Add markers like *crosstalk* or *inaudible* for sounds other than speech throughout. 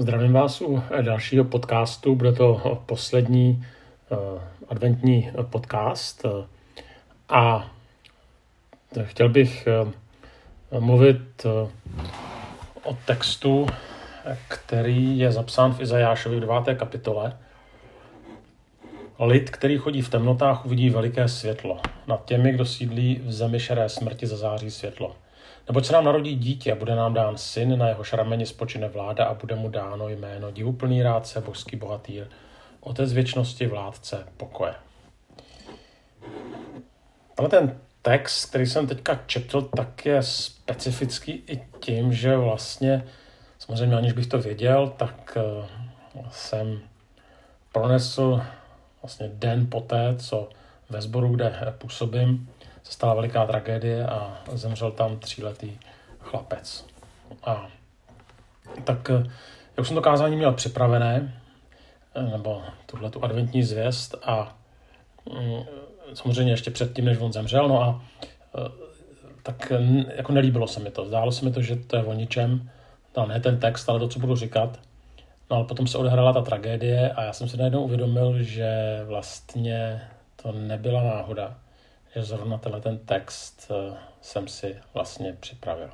Zdravím vás u dalšího podcastu. Bude to poslední uh, adventní podcast. A chtěl bych uh, mluvit uh, o textu, který je zapsán v Izajášovi v 9. kapitole. Lid, který chodí v temnotách, uvidí veliké světlo. Nad těmi, kdo sídlí v zemi šeré smrti, zazáří světlo. Neboť se nám narodí dítě a bude nám dán syn, na jeho šrameni spočine vláda a bude mu dáno jméno divuplný rádce, božský bohatýr, otec věčnosti, vládce pokoje. Ale ten text, který jsem teďka četl, tak je specifický i tím, že vlastně, samozřejmě aniž bych to věděl, tak eh, jsem pronesl vlastně den poté, co ve sboru, kde působím, se stala veliká tragédie a zemřel tam tříletý chlapec. A tak eh, jak jsem to kázání měl připravené, eh, nebo tuhle tu adventní zvěst a mm, samozřejmě ještě předtím, než on zemřel, no a eh, tak jako nelíbilo se mi to. Zdálo se mi to, že to je o ničem, no, ne ten text, ale to, co budu říkat. No ale potom se odehrála ta tragédie a já jsem si najednou uvědomil, že vlastně to nebyla náhoda že zrovna tenhle ten text eh, jsem si vlastně připravil.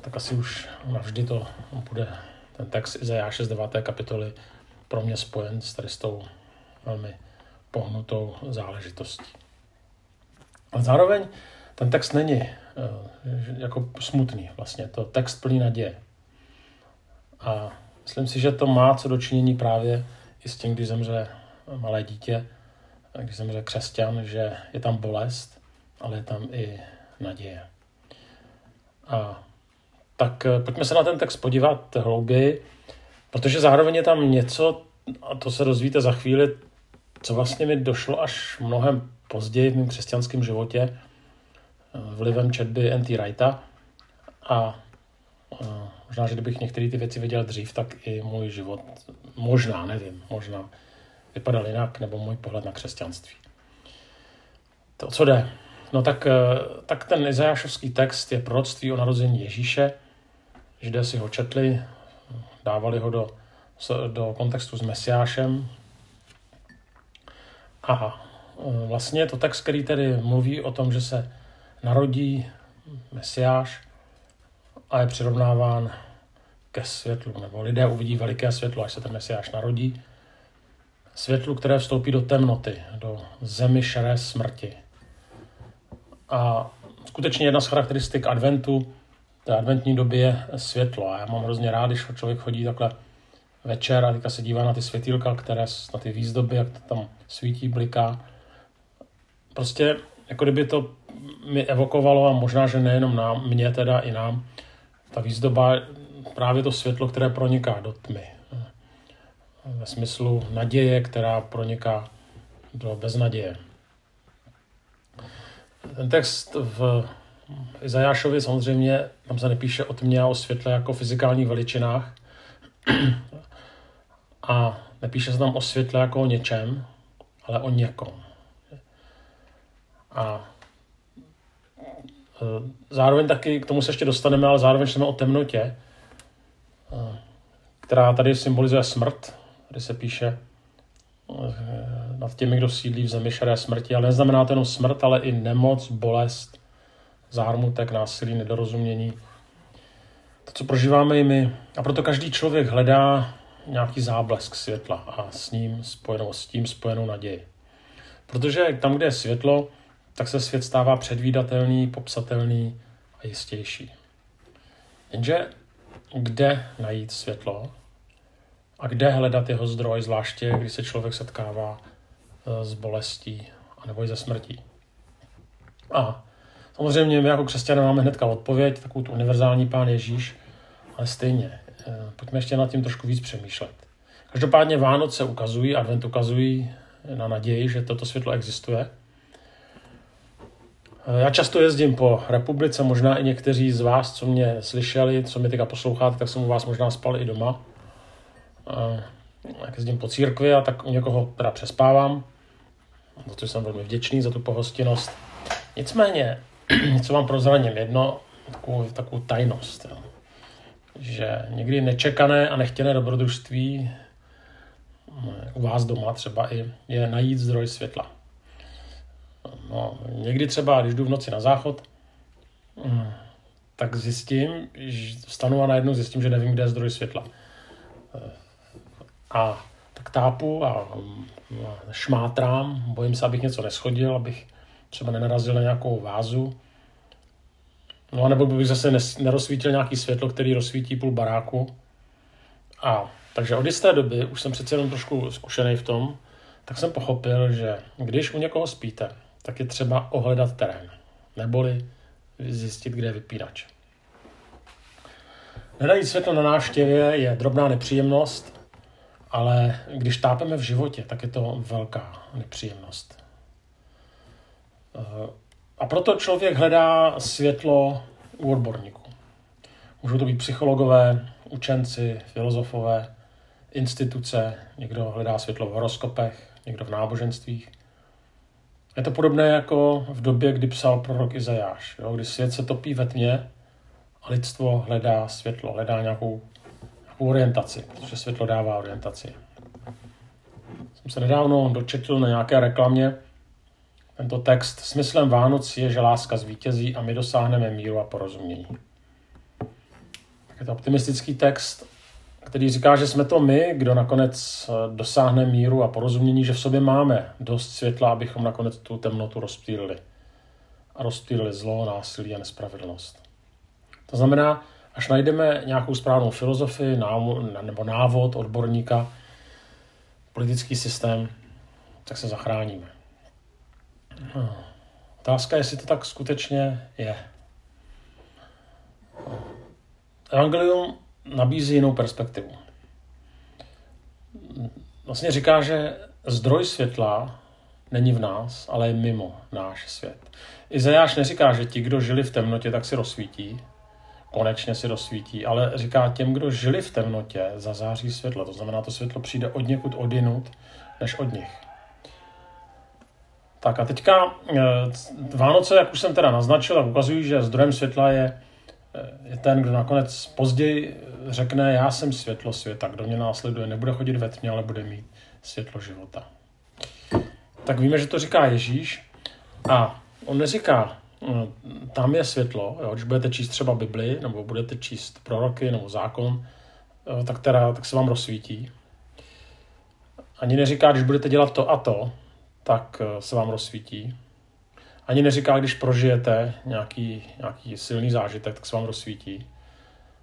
Tak asi už navždy to bude ten text Izajáše z 9. kapitoly pro mě spojen s tady s tou velmi pohnutou záležitostí. Ale zároveň ten text není eh, jako smutný vlastně, to text plný naděje. A myslím si, že to má co dočinění právě i s tím, když zemře malé dítě, když jsem řekl křesťan, že je tam bolest, ale je tam i naděje. A tak eh, pojďme se na ten text podívat hlouběji, protože zároveň je tam něco, a to se rozvíte za chvíli, co vlastně mi došlo až mnohem později v mém křesťanském životě eh, vlivem četby N.T. Wrighta a eh, možná, že kdybych některé ty věci viděl dřív, tak i můj život, možná, nevím, možná vypadal jinak, nebo můj pohled na křesťanství. To, co jde? No tak, eh, tak ten izajášovský text je proroctví o narození Ježíše. Židé si ho četli, dávali ho do, do kontextu s Mesiášem. A eh, vlastně je to text, který tedy mluví o tom, že se narodí Mesiáš a je přirovnáván ke světlu, nebo lidé uvidí veliké světlo, až se ten Mesiáš narodí světlu, které vstoupí do temnoty, do zemi šeré smrti. A skutečně jedna z charakteristik adventu, té adventní doby je světlo. A já mám hrozně rád, když člověk chodí takhle večer a teďka se dívá na ty světýlka, které na ty výzdoby, jak to tam svítí, bliká. Prostě jako kdyby to mi evokovalo a možná, že nejenom nám, mě teda i nám, ta výzdoba právě to světlo, které proniká do tmy ve smyslu naděje, která proniká do beznaděje. Ten text v Izajášovi samozřejmě, tam se nepíše o tmě a o světle jako fyzikálních veličinách *clears throat* a nepíše se tam o světle jako o něčem, ale o někom. A e, zároveň taky, k tomu se ještě dostaneme, ale zároveň jsme o temnotě, e, která tady symbolizuje smrt, kde se píše eh, nad těmi, kdo sídlí v zemi šaré smrti, ale neznamená to jenom smrt, ale i nemoc, bolest, zármutek, násilí, nedorozumění. To, co prožíváme i my. A proto každý člověk hledá nějaký záblesk světla a s ním spojenou, s tím spojenou naději. Protože tam, kde je světlo, tak se svět stává předvídatelný, popsatelný a jistější. Jenže kde najít světlo? A kde hledat jeho zdroj, zvláště když se člověk setkává eh, s bolestí nebo i ze smrtí. A samozřejmě my jako křesťané máme hnedka odpověď, takovou tu univerzální pán Ježíš, ale stejně, eh, pojďme ještě nad tím trošku víc přemýšlet. Každopádně Vánoce ukazují, advent ukazují na naději, že toto světlo existuje. Eh, já často jezdím po republice, možná i někteří z vás, co mě slyšeli, co mě teďka posloucháte, tak jsem u vás možná spal i doma jak jezdím po církvi a tak u někoho teda přespávám, za to jsem velmi vděčný, za tu pohostinnost. Nicméně, *clears throat* něco vám prozraním, jedno, takovou, takovou tajnost. Jo. že někdy nečekané a nechtěné dobrodružství u vás doma třeba i je najít zdroj světla. No, někdy třeba, když jdu v noci na záchod, mm, tak zjistím, že vstanu a najednou zjistím, že nevím, kde je zdroj světla. A tak tápu a šmátrám, bojím se, abych něco neschodil, abych třeba nenarazil na nějakou vázu. No a nebo bych zase nerozsvítil nějaký světlo, který rozsvítí půl baráku. A takže od jisté doby už jsem přece jenom trošku zkušený v tom, tak jsem pochopil, že když u někoho spíte, tak je třeba ohledat terén, neboli zjistit, kde je vypínač. Nedají světlo na návštěvě je drobná nepříjemnost, ale když tápeme v životě, tak je to velká nepříjemnost. A proto člověk hledá světlo u odborníků. Můžou to být psychologové, učenci, filozofové, instituce, někdo hledá světlo v horoskopech, někdo v náboženstvích. Je to podobné jako v době, kdy psal prorok Izajáš, kdy svět se topí ve tmě a lidstvo hledá světlo, hledá nějakou orientaci, protože světlo dává orientaci. Jsem se nedávno dočetl na nějaké reklamě tento text. Smyslem Vánoc je, že láska zvítězí a my dosáhneme míru a porozumění. Tak je to optimistický text, který říká, že jsme to my, kdo nakonec eh, dosáhne míru a porozumění, že v sobě máme dost světla, abychom nakonec tu temnotu rozptýlili. A rozptýlili zlo, násilí a nespravedlnost. To znamená, až najdeme nějakou správnou filozofii nebo návod odborníka, politický systém, tak se zachráníme. Hm. Otázka je, jestli to tak skutečně je. Evangelium nabízí jinou perspektivu. Vlastně říká, že zdroj světla není v nás, ale je mimo náš svět. Izajáš neříká, že ti, kdo žili v temnotě, tak si rozsvítí, konečně si rozsvítí, ale říká těm, kdo žili v temnotě, zazáří světlo. To znamená, to světlo přijde od někud odinut, než od nich. Tak a teďka eh, Vánoce, jak už jsem teda naznačil, tak ukazují, že zdrojem světla je, eh, je ten, kdo nakonec později řekne, já jsem světlo světa, kdo mě následuje, nebude chodit ve tmě, ale bude mít světlo života. Tak víme, že to říká Ježíš a on neříká, tam je světlo, jo, když budete číst třeba Bibli, nebo budete číst proroky, nebo zákon, tak, teda, tak se vám rozsvítí. Ani neříká, když budete dělat to a to, tak eh, se vám rozsvítí. Ani neříká, když prožijete nějaký, nějaký silný zážitek, tak se vám rozsvítí.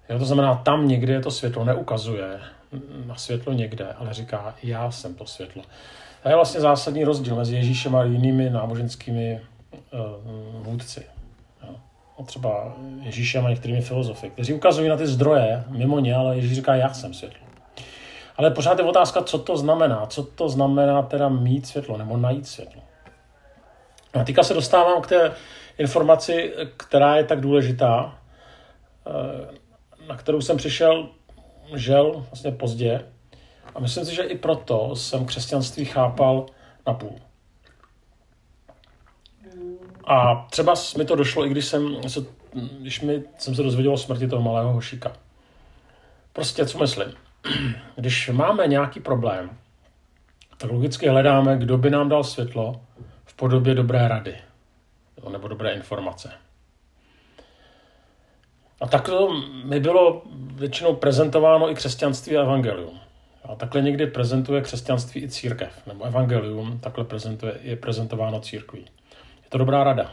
Jo, to znamená, tam někde je to světlo, neukazuje na světlo někde, ale říká, já jsem to světlo. To je vlastně zásadní rozdíl mezi Ježíšem a jinými náboženskými uh, vůdci. Jo. No třeba Ježíšem a některými filozofy, kteří ukazují na ty zdroje mimo ně, ale Ježíš říká, já jsem světlo. Ale pořád je otázka, co to znamená. Co to znamená teda mít světlo nebo najít světlo. A teďka se dostávám k té informaci, která je tak důležitá, eh, na kterou jsem přišel, žel vlastně pozdě. A myslím si, že i proto jsem křesťanství chápal na půl. A třeba mi to došlo, i když jsem, když mi, jsem se dozvěděl o smrti toho malého hošíka. Prostě, co myslím? *clears throat* Když máme nějaký problém, tak logicky hledáme, kdo by nám dal světlo v podobě dobré rady nebo dobré informace. A takto mi bylo většinou prezentováno i křesťanství a evangelium. A takhle někdy prezentuje křesťanství i církev, nebo evangelium, takhle prezentuje, je prezentováno církví. To dobrá rada.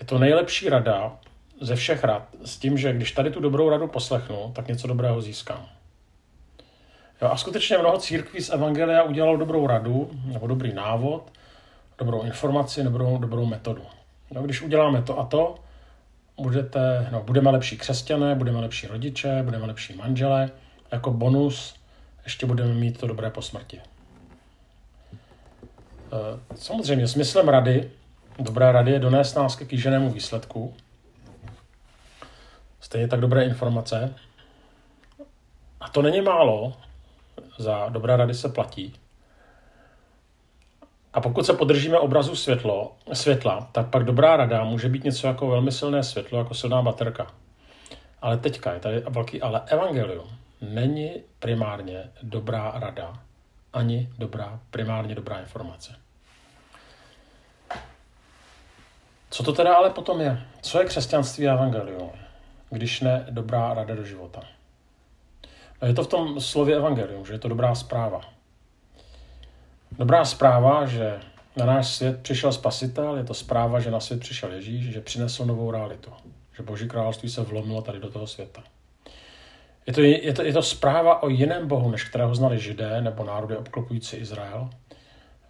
Je to nejlepší rada ze všech rad s tím, že když tady tu dobrou radu poslechnu, tak něco dobrého získám. Jo, a skutečně mnoho církví z Evangelia udělalo dobrou radu, nebo dobrý návod, dobrou informaci, dobrou, dobrou metodu. Jo, když uděláme to a to, budete, no, budeme lepší křesťané, budeme lepší rodiče, budeme lepší manželé. Jako bonus ještě budeme mít to dobré po smrti. Eh, samozřejmě smyslem rady, dobré rady je donést nás ke kýženému výsledku. Stejně tak dobré informace. A to není málo, za dobré rady se platí. A pokud se podržíme obrazu světlo, světla, tak pak dobrá rada může být něco jako velmi silné světlo, jako silná baterka. Ale teďka je tady velký ale evangelium není primárně dobrá rada, ani dobrá, primárně dobrá informace. Co to teda ale potom je? Co je křesťanství a evangelium, když ne dobrá rada do života? No je to v tom slově evangelium, že je to dobrá zpráva. Dobrá zpráva, že na náš svět přišel spasitel, je to zpráva, že na svět přišel Ježíš, že přinesl novou realitu, že Boží království se vlomilo tady do toho světa. Je to, je, to, je to zpráva o jiném Bohu, než kterého znali Židé nebo národy obklopující Izrael.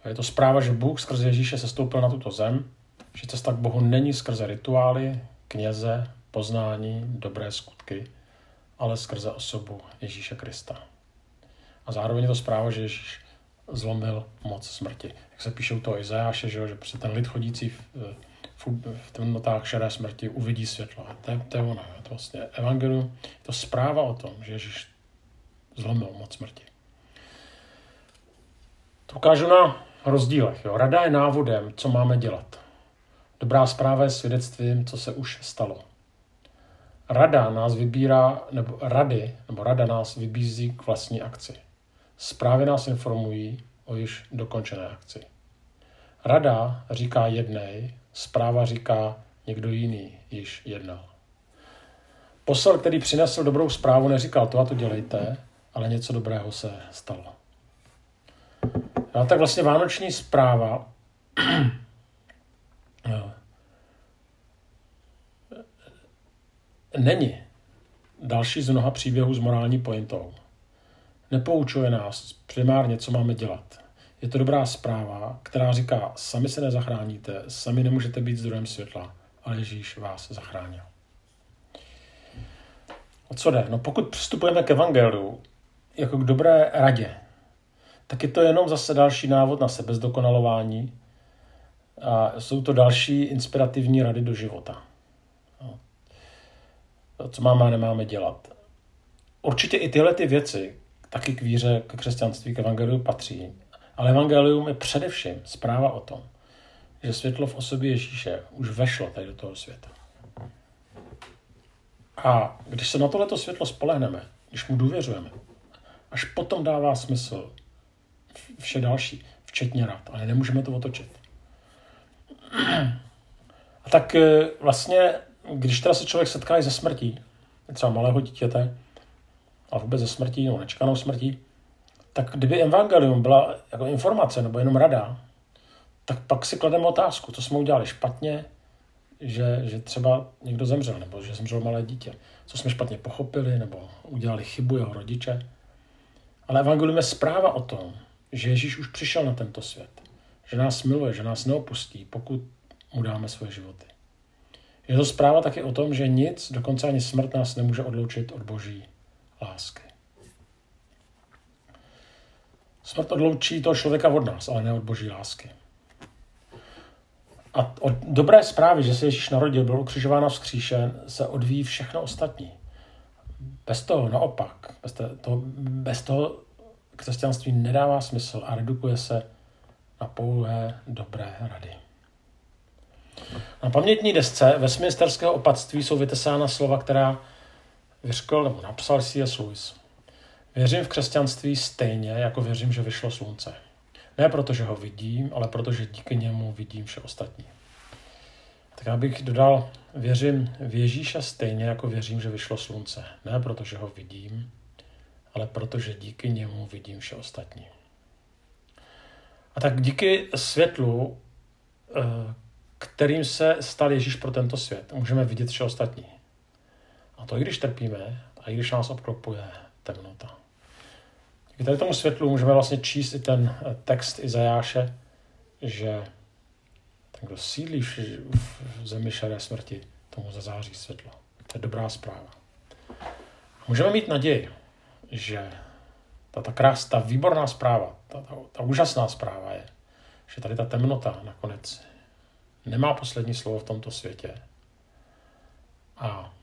Je to zpráva, že Bůh skrze Ježíše se stoupil na tuto zem, že cesta k Bohu není skrze rituály, kněze, poznání, dobré skutky, ale skrze osobu Ježíše Krista. A zároveň je to zpráva, že Ježíš zlomil moc smrti. Jak se píše u toho Izajáše, že, že prostě ten lid chodící v, v, temnotách šedé smrti uvidí světlo. A to, to je ono. Je to vlastně evangelium, je to zpráva o tom, že Ježíš zlomil moc smrti. To ukážu na rozdílech. Jo. Rada je návodem, co máme dělat. Dobrá zpráva je svědectvím, co se už stalo. Rada nás vybírá, nebo rady, nebo rada nás vybízí k vlastní akci. Zprávy nás informují o již dokončené akci. Rada říká jednej, zpráva říká někdo jiný již jednal. Posel, který přinesl dobrou zprávu, neříkal to a to dělejte, ale něco dobrého se stalo. A tak vlastně vánoční zpráva *clears throat* není další z mnoha příběhů s morální pointou. Nepoučuje nás primárně, co máme dělat. Je to dobrá zpráva, která říká, sami se nezachráníte, sami nemůžete být zdrojem světla, ale Ježíš vás zachránil. O co jde? No pokud přistupujeme k evangeliu jako k dobré radě, tak je to jenom zase další návod na sebezdokonalování a jsou to další inspirativní rady do života. No. Co máme a nemáme dělat. Určitě i tyhle ty věci, taky k víře, k křesťanství, k evangeliu patří. Ale evangelium je především zpráva o tom, že světlo v osobě Ježíše už vešlo tady do toho světa. A když se na tohleto světlo spolehneme, když mu důvěřujeme, až potom dává smysl vše další, včetně rad, ale nemůžeme to otočit. A tak eh, vlastně, když teda se člověk setká i ze smrtí, třeba malého dítěte, a vůbec ze smrtí, nebo nečekanou smrtí, tak kdyby evangelium byla jako informace nebo jenom rada, tak pak si klademe otázku, co jsme udělali špatně, že, že třeba někdo zemřel, nebo že zemřelo malé dítě. Co jsme špatně pochopili, nebo udělali chybu jeho rodiče. Ale evangelium je zpráva o tom, že Ježíš už přišel na tento svět. Že nás miluje, že nás neopustí, pokud mu dáme svoje životy. Je to zpráva taky o tom, že nic, dokonce ani smrt nás nemůže odloučit od boží lásky. Smrt odloučí toho člověka od nás, ale ne od boží lásky. A od dobré zprávy, že se Ježíš narodil, byl ukřižován a vzkříšen, se odvíjí všechno ostatní. Bez toho naopak, bez toho, bez toho křesťanství nedává smysl a redukuje se na pouhé dobré rady. Na pamětní desce Westminsterského opatství jsou vytesána slova, která vyřkl nebo napsal C.S. Lewis. Věřím v křesťanství stejně, jako věřím, že vyšlo slunce. Ne proto, že ho vidím, ale protože díky němu vidím vše ostatní. Tak já bych dodal, věřím v Ježíše stejně, jako věřím, že vyšlo slunce. Ne proto, že ho vidím, ale protože díky němu vidím vše ostatní. A tak díky světlu, eh, kterým se stal Ježíš pro tento svět, můžeme vidět vše ostatní. A to i když trpíme, a i když nás obklopuje temnota. Díky tady tomu světlu můžeme vlastně číst i ten eh, text Izajáše, že ten, kdo sídlí v zemi šedé smrti, tomu zazáří světlo. To je dobrá zpráva. Můžeme mít naději, že ta, ta krás, ta výborná zpráva, ta, ta, ta úžasná zpráva je, že tady ta temnota nakonec nemá poslední slovo v tomto světě. A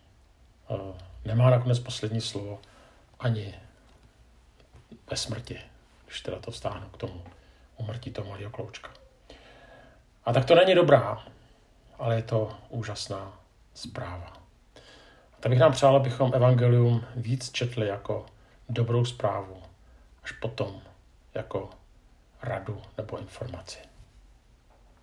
uh, nemá nakonec poslední slovo ani ve smrti, když teda to vstáhnu k tomu umrtí toho malého kloučka. A tak to není dobrá, ale je to úžasná zpráva. A tak bych nám přál, abychom evangelium víc četli jako dobrou zprávu, až potom jako radu nebo informaci.